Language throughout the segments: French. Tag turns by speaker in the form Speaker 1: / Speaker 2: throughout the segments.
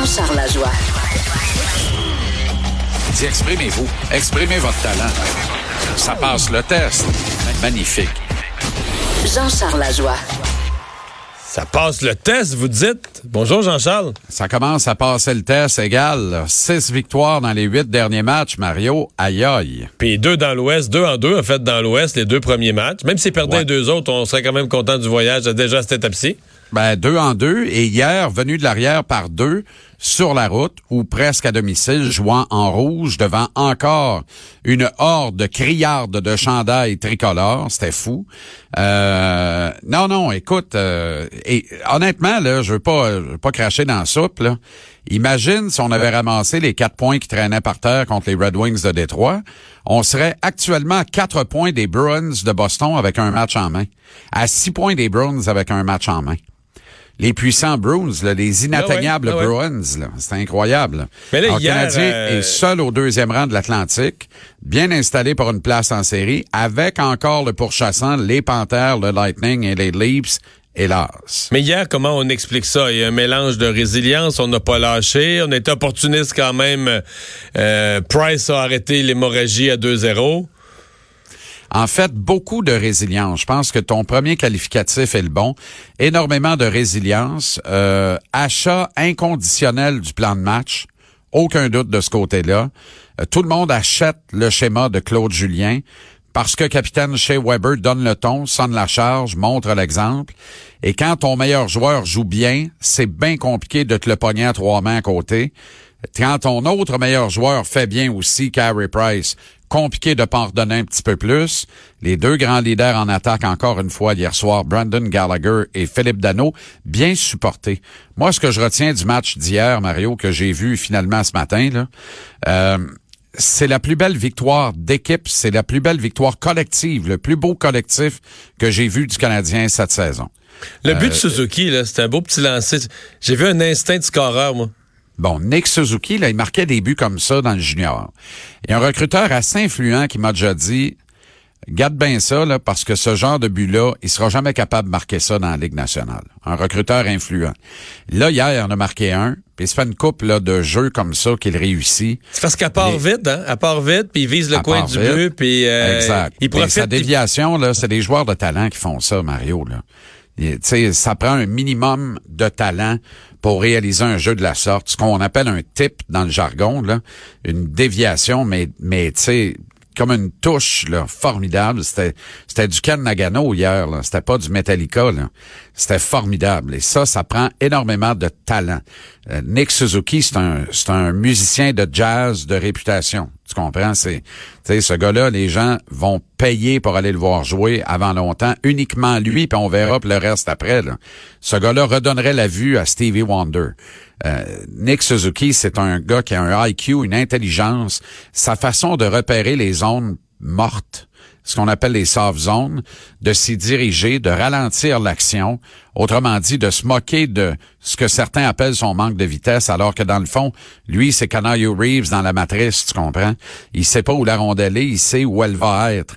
Speaker 1: Jean-Charles Lajoie.
Speaker 2: Dis, exprimez-vous. Exprimez votre talent. Ça passe le test. Magnifique.
Speaker 1: Jean-Charles Lajoie.
Speaker 3: Ça passe le test, vous dites. Bonjour Jean-Charles.
Speaker 2: Ça commence à passer le test égal. Six victoires dans les huit derniers matchs, Mario. Aïe aïe.
Speaker 3: Puis deux dans l'Ouest, deux en deux, en fait, dans l'Ouest, les deux premiers matchs. Même s'ils perdaient
Speaker 2: Ouais.
Speaker 3: deux autres, on serait quand même content du voyage déjà à cette étape-ci.
Speaker 2: Ben, deux en deux. Et hier, venu de l'arrière par deux, sur la route, ou presque à domicile, jouant en rouge devant encore une horde de criardes de chandail tricolore. C'était fou. Euh, non, non, écoute, euh, et honnêtement, là, je veux pas, je veux pas cracher dans la soupe, là. Imagine si on avait ramassé les quatre points qui traînaient par terre contre les Red Wings de Détroit. On serait actuellement à quatre points des Bruins de Boston avec un match en main. À six points des Bruins avec un match en main les puissants Bruins, là, les inatteignables
Speaker 3: Ah ouais, ah ouais.
Speaker 2: Bruins, c'est incroyable.
Speaker 3: Mais là,
Speaker 2: Alors,
Speaker 3: hier,
Speaker 2: le Canadien
Speaker 3: euh,
Speaker 2: est seul au deuxième rang de l'Atlantique, bien installé pour une place en série, avec encore le pourchassant les Panthers, le Lightning et les Leafs, hélas.
Speaker 3: Mais hier, comment on explique ça? Il y a un mélange de résilience, on n'a pas lâché, on est opportuniste quand même. Euh, Price a arrêté l'hémorragie à 2-0.
Speaker 2: En fait, beaucoup de résilience. Je pense que ton premier qualificatif est le bon. Énormément de résilience. Euh, achat inconditionnel du plan de match. Aucun doute de ce côté-là. Euh, tout le monde achète le schéma de Claude Julien parce que capitaine Shea Weber donne le ton, sonne la charge, montre l'exemple. Et quand ton meilleur joueur joue bien, c'est bien compliqué de te le pogner à trois mains à côté. Quand ton autre meilleur joueur fait bien aussi, Carey Price, compliqué de pardonner un petit peu plus. Les deux grands leaders en attaque encore une fois hier soir, Brandon Gallagher et Philippe Dano, bien supportés. Moi, ce que je retiens du match d'hier, Mario, que j'ai vu finalement ce matin, là, euh, c'est la plus belle victoire d'équipe, c'est la plus belle victoire collective, le plus beau collectif que j'ai vu du Canadien cette saison.
Speaker 3: Le
Speaker 2: Euh,
Speaker 3: but de Suzuki, là, c'était un beau petit lancer. J'ai vu un instinct de scoreur, moi.
Speaker 2: Bon, Nick Suzuki, là, il marquait des buts comme ça dans le junior. Il y a un recruteur assez influent qui m'a déjà dit, garde bien ça, là, parce que ce genre de but-là, il sera jamais capable de marquer ça dans la Ligue nationale. Un recruteur influent. Là, hier, il en a marqué un, puis il se fait une coupe là, de jeux comme ça qu'il réussit.
Speaker 3: C'est parce qu'elle part vite, hein? Elle part vite, puis il vise le coin du
Speaker 2: vite.
Speaker 3: but, puis euh,
Speaker 2: exact.
Speaker 3: il profite.
Speaker 2: sa déviation, là, c'est des joueurs de talent qui font ça, Mario. Là. Sais, ça prend un minimum de talent pour réaliser un jeu de la sorte, ce qu'on appelle un tip dans le jargon, là, une déviation, mais, mais tu sais, comme une touche là, formidable. C'était, c'était du Ken Nagano hier. Là. C'était pas du Metallica. Là. C'était formidable. Et ça, ça prend énormément de talent. Euh, Nick Suzuki, c'est un, c'est un musicien de jazz de réputation. Tu comprends? C'est, tu sais, ce gars-là, les gens vont payer pour aller le voir jouer avant longtemps, uniquement lui, puis on verra le reste après. Là. Ce gars-là redonnerait la vue à Stevie Wonder. Euh, Nick Suzuki, c'est un gars qui a un IQ, une intelligence, sa façon de repérer les zones mortes, ce qu'on appelle les soft zones, de s'y diriger, de ralentir l'action, autrement dit, de se moquer de ce que certains appellent son manque de vitesse, alors que dans le fond, lui, c'est Canario Reeves dans la matrice, tu comprends? Il sait pas où la rondelle est, il sait où elle va être.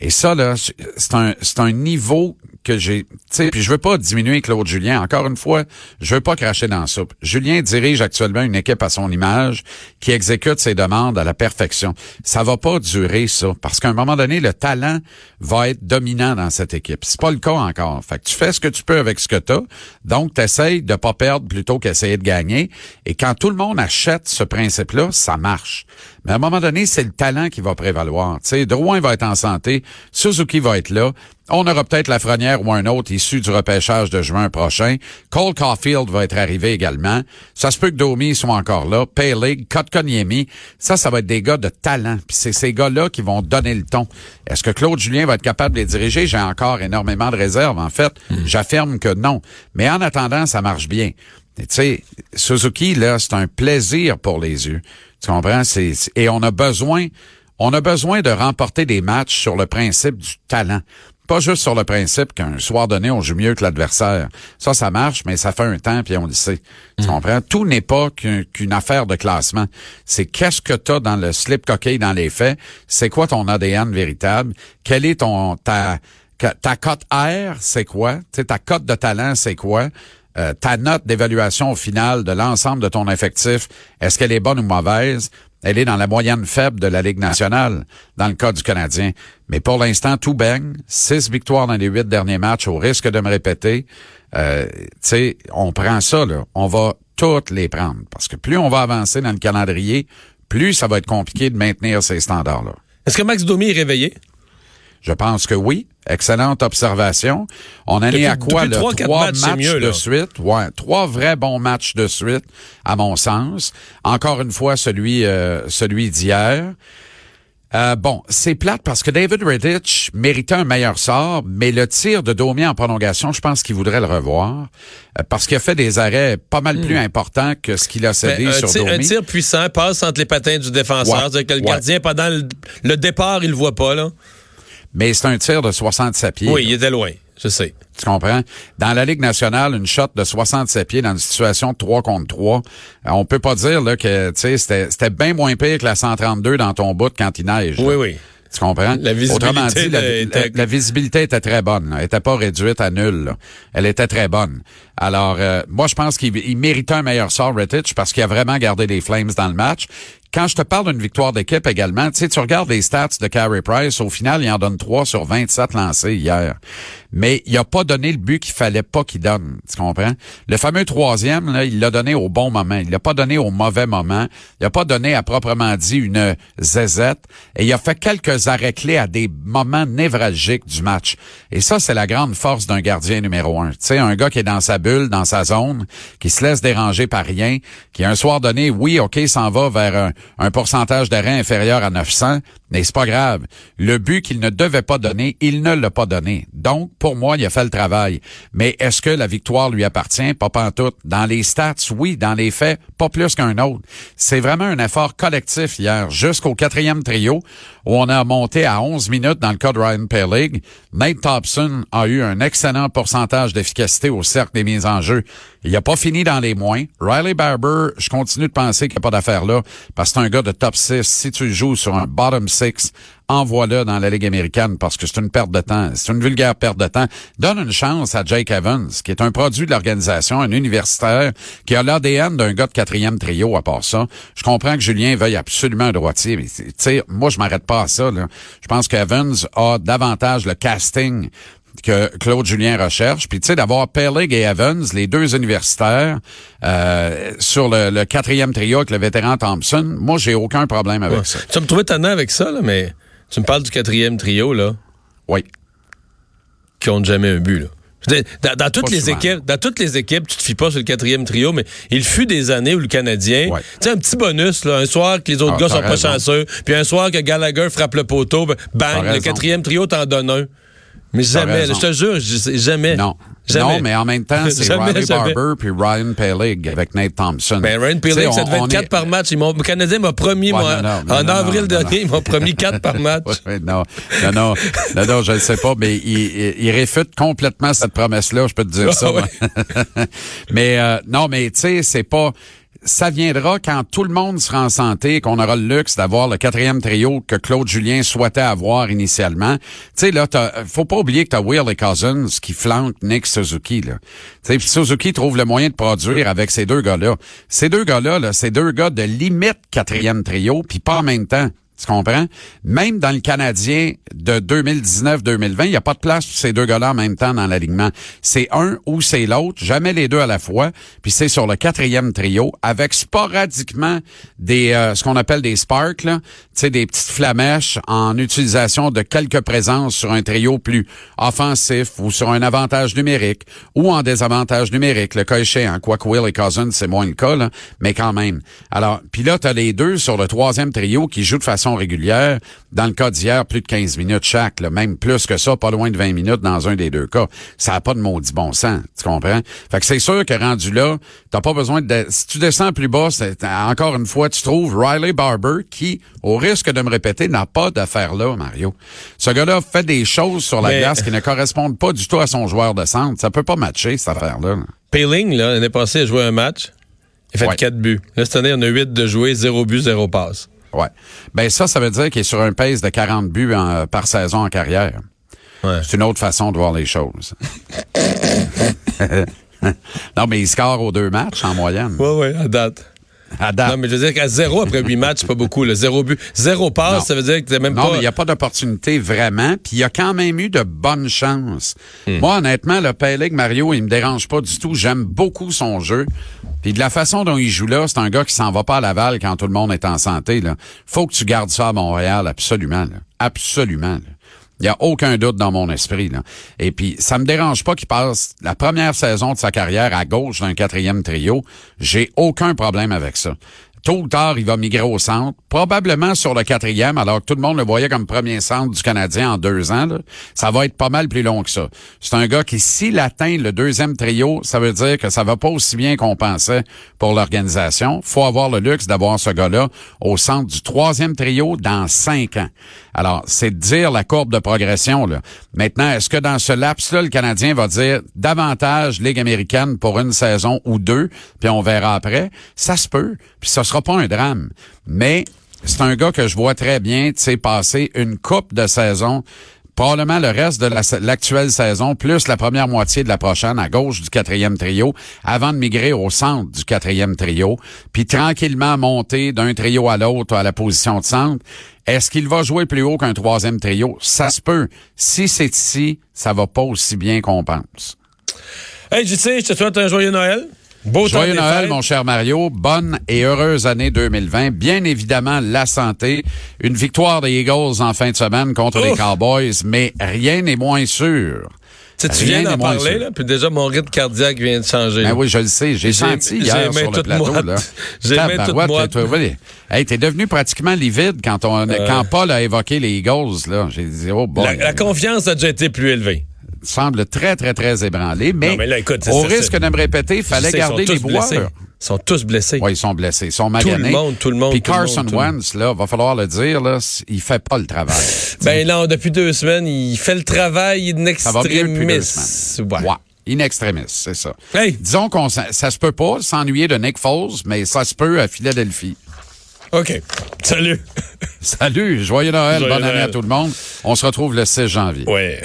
Speaker 2: Et ça, là, c'est un, un niveau que j'ai, puis je veux pas diminuer Claude Julien. Encore une fois, je veux pas cracher dans la soupe. Julien dirige actuellement une équipe à son image qui exécute ses demandes à la perfection. Ça va pas durer, ça, parce qu'à un moment donné, le talent va être dominant dans cette équipe. C'est pas le cas encore. Fait tu fais ce que tu peux avec ce que t'as. Donc, t'essayes de pas perdre plutôt qu'essayer de gagner. Et quand tout le monde achète ce principe-là, ça marche. Mais à un moment donné, c'est le talent qui va prévaloir. Tu sais, Drouin va être en santé, Suzuki va être là. On aura peut-être Lafrenière ou un autre issu du repêchage de juin prochain. Cole Caulfield va être arrivé également. Ça se peut que Domi soit encore là. Paylig, Kotkaniemi. Ça, ça va être des gars de talent. Puis c'est ces gars-là qui vont donner le ton. Est-ce que Claude Julien va être capable de les diriger? J'ai encore énormément de réserves. En fait, j'affirme que non. Mais en attendant, ça marche bien. Tu sais, Suzuki, là, c'est un plaisir pour les yeux. Tu comprends? C'est, et on a besoin, on a besoin de remporter des matchs sur le principe du talent. Pas juste sur le principe qu'un soir donné, on joue mieux que l'adversaire. Ça, ça marche, mais ça fait un temps, puis on le sait. Tu comprends? Tout n'est pas qu'un- qu'une affaire de classement. C'est qu'est-ce que tu as dans le slip coquille dans les faits? C'est quoi ton ADN véritable? Quelle est ton ta, ta cote R, c'est quoi? Tu sais, ta cote de talent, c'est quoi? Euh, ta note d'évaluation au final de l'ensemble de ton effectif, est-ce qu'elle est bonne ou mauvaise? Elle est dans la moyenne faible de la Ligue nationale, dans le cas du Canadien. Mais pour l'instant, tout baigne. Six victoires dans les huit derniers matchs, au risque de me répéter. Euh, tu sais, on prend ça, là. On va toutes les prendre. Parce que plus on va avancer dans le calendrier, plus ça va être compliqué de maintenir ces standards-là.
Speaker 3: Est-ce que Max Domi est réveillé?
Speaker 2: Je pense que oui. Excellente observation. On en est à quoi le trois, matchs, de suite, ouais, trois vrais bons matchs de suite, à mon sens. Encore une fois, celui euh, celui d'hier. Euh, bon, c'est plate parce que David Redditch méritait un meilleur sort, mais le tir de Domi en prolongation, je pense qu'il voudrait le revoir euh, parce qu'il a fait des arrêts pas mal plus hmm. importants que ce qu'il a cédé ben, sur Domi.
Speaker 3: Un tir puissant passe entre les patins du défenseur, que le gardien pendant le, le, départ, il le voit pas là
Speaker 2: mais c'est un tir de 67 pieds.
Speaker 3: Oui, il était loin, je sais.
Speaker 2: Tu comprends? Dans la Ligue nationale, une shot de 67 pieds dans une situation de 3 contre 3, euh, on peut pas dire là, que c'était bien moins pire que la 132 dans ton bout quand il neige.
Speaker 3: Oui, oui.
Speaker 2: Tu comprends?
Speaker 3: La visibilité Autrement dit,
Speaker 2: la, visibilité était très bonne. Elle était pas réduite à nul. Elle était très bonne. Alors, euh, moi, je pense qu'il méritait un meilleur sort, Rettich, parce qu'il a vraiment gardé les Flames dans le match quand je te parle d'une victoire d'équipe également, tu sais, tu regardes les stats de Carey Price, au final, il en donne 3 sur 27 lancés hier. Mais il a pas donné le but qu'il fallait pas qu'il donne, tu comprends? Le fameux troisième, là, il l'a donné au bon moment. Il l'a pas donné au mauvais moment. Il a pas donné à proprement dit une zézette. Et il a fait quelques arrêts clés à des moments névralgiques du match. Et ça, c'est la grande force d'un gardien numéro un. Tu sais, un gars qui est dans sa bulle, dans sa zone, qui se laisse déranger par rien, qui un soir donné, oui, OK, s'en va vers un, un pourcentage d'arrêt inférieur à 900, mais c'est pas grave. Le but qu'il ne devait pas donner, il ne l'a pas donné. Donc, pour moi, il a fait le travail. Mais est-ce que la victoire lui appartient? Pas tout. Dans les stats, oui. Dans les faits, pas plus qu'un autre. C'est vraiment un effort collectif hier, jusqu'au quatrième trio, où on a monté à 11 minutes dans le cas de Ryan Pearlig. Nate Thompson a eu un excellent pourcentage d'efficacité au cercle des mises en jeu. Il a pas fini dans les moins. Riley Barber, je continue de penser qu'il n'y a pas d'affaire là, parce que c'est un gars de top 6. Si tu joues sur un bottom 6, envoie-le dans la Ligue américaine parce que c'est une perte de temps. C'est une vulgaire perte de temps. Donne une chance à Jake Evans, qui est un produit de l'organisation, un universitaire, qui a l'ADN d'un gars de quatrième trio à part ça. Je comprends que Julien veuille absolument un droitier, mais moi, je m'arrête pas à ça. Je pense qu'Evans a davantage le casting que Claude Julien recherche. Puis tu sais, d'avoir Pellig et Evans, les deux universitaires, euh, sur le, quatrième trio avec le vétéran Thompson, moi, j'ai aucun problème avec ça.
Speaker 3: Tu me trouvais tannant avec ça, là, mais tu me parles du quatrième trio, là.
Speaker 2: Oui.
Speaker 3: Qui ont jamais un but, là. Dans, toutes les équipes, dans toutes les équipes, tu te fies pas sur le quatrième trio, mais il fut des années où le Canadien, tu sais, un petit bonus, là, un soir que les autres ah, gars sont pas chanceux, puis un soir que Gallagher frappe le poteau, ben, bang, le quatrième trio t'en donne un. Mais jamais, je te jure, jamais.
Speaker 2: Non. Non, mais en même temps, c'est Riley Barber puis Ryan Peleg avec Nate Thompson.
Speaker 3: Ben, Ryan Peleg, ça devait être 4 par match. le Canadien m'a promis, moi, en avril dernier, il m'a promis 4 par match.
Speaker 2: non, non, non, je ne sais pas, mais il, il, réfute complètement cette promesse-là, je peux te dire ça. mais euh, non, mais tu sais, c'est pas ça viendra quand tout le monde sera en santé et qu'on aura le luxe d'avoir le quatrième trio que Claude Julien souhaitait avoir initialement. Tu sais, là, faut pas oublier que t'as Will et Cousins qui flanquent Nick Suzuki, là. Tu sais, Suzuki trouve le moyen de produire avec ces deux gars-là. Ces deux gars-là, là, c'est deux gars de limite quatrième trio, puis pas en même temps. Tu comprends? Même dans le Canadien de 2019-2020, il n'y a pas de place pour ces deux gars-là en même temps dans l'alignement. C'est un ou c'est l'autre, jamais les deux à la fois. Puis c'est sur le quatrième trio, avec sporadiquement des euh, ce qu'on appelle des sparks, là, des petites flamèches en utilisation de quelques présences sur un trio plus offensif ou sur un avantage numérique ou en désavantage numérique, le cas échéant. Quoique Will et Cousins, c'est moins le cas, là, mais quand même. Alors, puis là, tu as les deux sur le troisième trio qui jouent de façon régulière. Dans le cas d'hier, plus de 15 minutes chaque, même plus que ça, pas loin de 20 minutes dans un des deux cas. Ça n'a pas de maudit bon sens, tu comprends? Fait que c'est sûr que rendu là, t'as pas besoin de... Si tu descends plus bas, encore une fois, tu trouves Riley Barber qui, au risque de me répéter, n'a pas d'affaire là, Mario. Ce gars-là fait des choses sur la glace qui ne correspondent pas du tout à son joueur de centre. Ça peut pas matcher, cette affaire-là.
Speaker 3: Payling, là, l'année passée, a joué un match. Il a fait 4 buts. Là, cette année, on a 8 de jouer, 0 but, 0 passe.
Speaker 2: Ouais. Ben ça, ça veut dire qu'il est sur un pace de 40 buts par saison en carrière. Ouais. C'est une autre façon de voir les choses. non, mais il score aux deux matchs en moyenne.
Speaker 3: Oui, oui, à date. Non, mais je veux dire qu'à zéro après huit matchs, c'est pas beaucoup. Le zéro but. Zéro passe, ça veut dire que t'es même
Speaker 2: non,
Speaker 3: pas...
Speaker 2: Non, mais il n'y a pas d'opportunité vraiment. Puis il y a quand même eu de bonnes chances.
Speaker 3: Hmm.
Speaker 2: Moi, honnêtement, le Peleg Mario, il me dérange pas du tout. J'aime beaucoup son jeu. Puis de la façon dont il joue là, c'est un gars qui s'en va pas à Laval quand tout le monde est en santé. Là. Faut que tu gardes ça à Montréal, absolument. Là. Absolument. Là. Il n'y a aucun doute dans mon esprit. Et puis, ça me dérange pas qu'il passe la première saison de sa carrière à gauche d'un quatrième trio. J'ai aucun problème avec ça. Tôt ou tard, il va migrer au centre, probablement sur le quatrième, alors que tout le monde le voyait comme premier centre du Canadien en deux ans. Là. Ça va être pas mal plus long que ça. C'est un gars qui, s'il atteint le deuxième trio, ça veut dire que ça va pas aussi bien qu'on pensait pour l'organisation. faut avoir le luxe d'avoir ce gars-là au centre du troisième trio dans cinq ans. Alors, c'est dire la courbe de progression. Maintenant, est-ce que dans ce laps-là, le Canadien va dire davantage Ligue américaine pour une saison ou deux, puis on verra après? Ça se peut. Puis ça sera pas un drame. Mais c'est un gars que je vois très bien, tu sais, passer une coupe de saison probablement le reste de l'actuelle saison, plus la première moitié de la prochaine à gauche du quatrième trio, avant de migrer au centre du quatrième trio, puis tranquillement monter d'un trio à l'autre à la position de centre. Est-ce qu'il va jouer plus haut qu'un troisième trio? Ça se peut. Si c'est ici, ça va pas aussi bien qu'on pense.
Speaker 3: Hey, sais, je te souhaite un joyeux Noël. Beau
Speaker 2: Joyeux Noël, mon cher Mario. Bonne et heureuse année 2020. Bien évidemment, la santé. Une victoire des Eagles en fin de semaine contre les Cowboys, mais rien n'est moins sûr.
Speaker 3: Tu, sais, tu viens d'en parler, là, puis déjà mon rythme cardiaque vient de changer.
Speaker 2: Ben oui, je le sais. J'ai senti hier sur le plateau. Là.
Speaker 3: J'ai main toute moite.
Speaker 2: Hey, t'es devenu pratiquement livide quand, on, euh... quand Paul a évoqué les Eagles. Là. J'ai dit, oh.
Speaker 3: La, la confiance a déjà été plus élevée
Speaker 2: semble très, très, très ébranlé. Mais,
Speaker 3: non, mais là, écoute,
Speaker 2: au risque de me répéter, il fallait garder les bois.
Speaker 3: Ils sont tous blessés.
Speaker 2: Oui, ils sont blessés. Ils sont maganés.
Speaker 3: Tout le monde, tout le monde.
Speaker 2: Puis Carson Wentz, là, va falloir le dire, là, il fait pas le travail.
Speaker 3: ben là, depuis deux semaines, il fait le travail in extremis.
Speaker 2: Ouais. ouais. In extremis, c'est ça.
Speaker 3: Hey.
Speaker 2: Disons qu'on ça se peut pas s'ennuyer de Nick Foles, mais ça se peut à Philadelphie.
Speaker 3: OK. Salut.
Speaker 2: Salut. Joyeux Noël.
Speaker 3: Joyeux
Speaker 2: Bonne
Speaker 3: Noël.
Speaker 2: année à tout le monde. On se retrouve le 6 janvier.
Speaker 3: Ouais.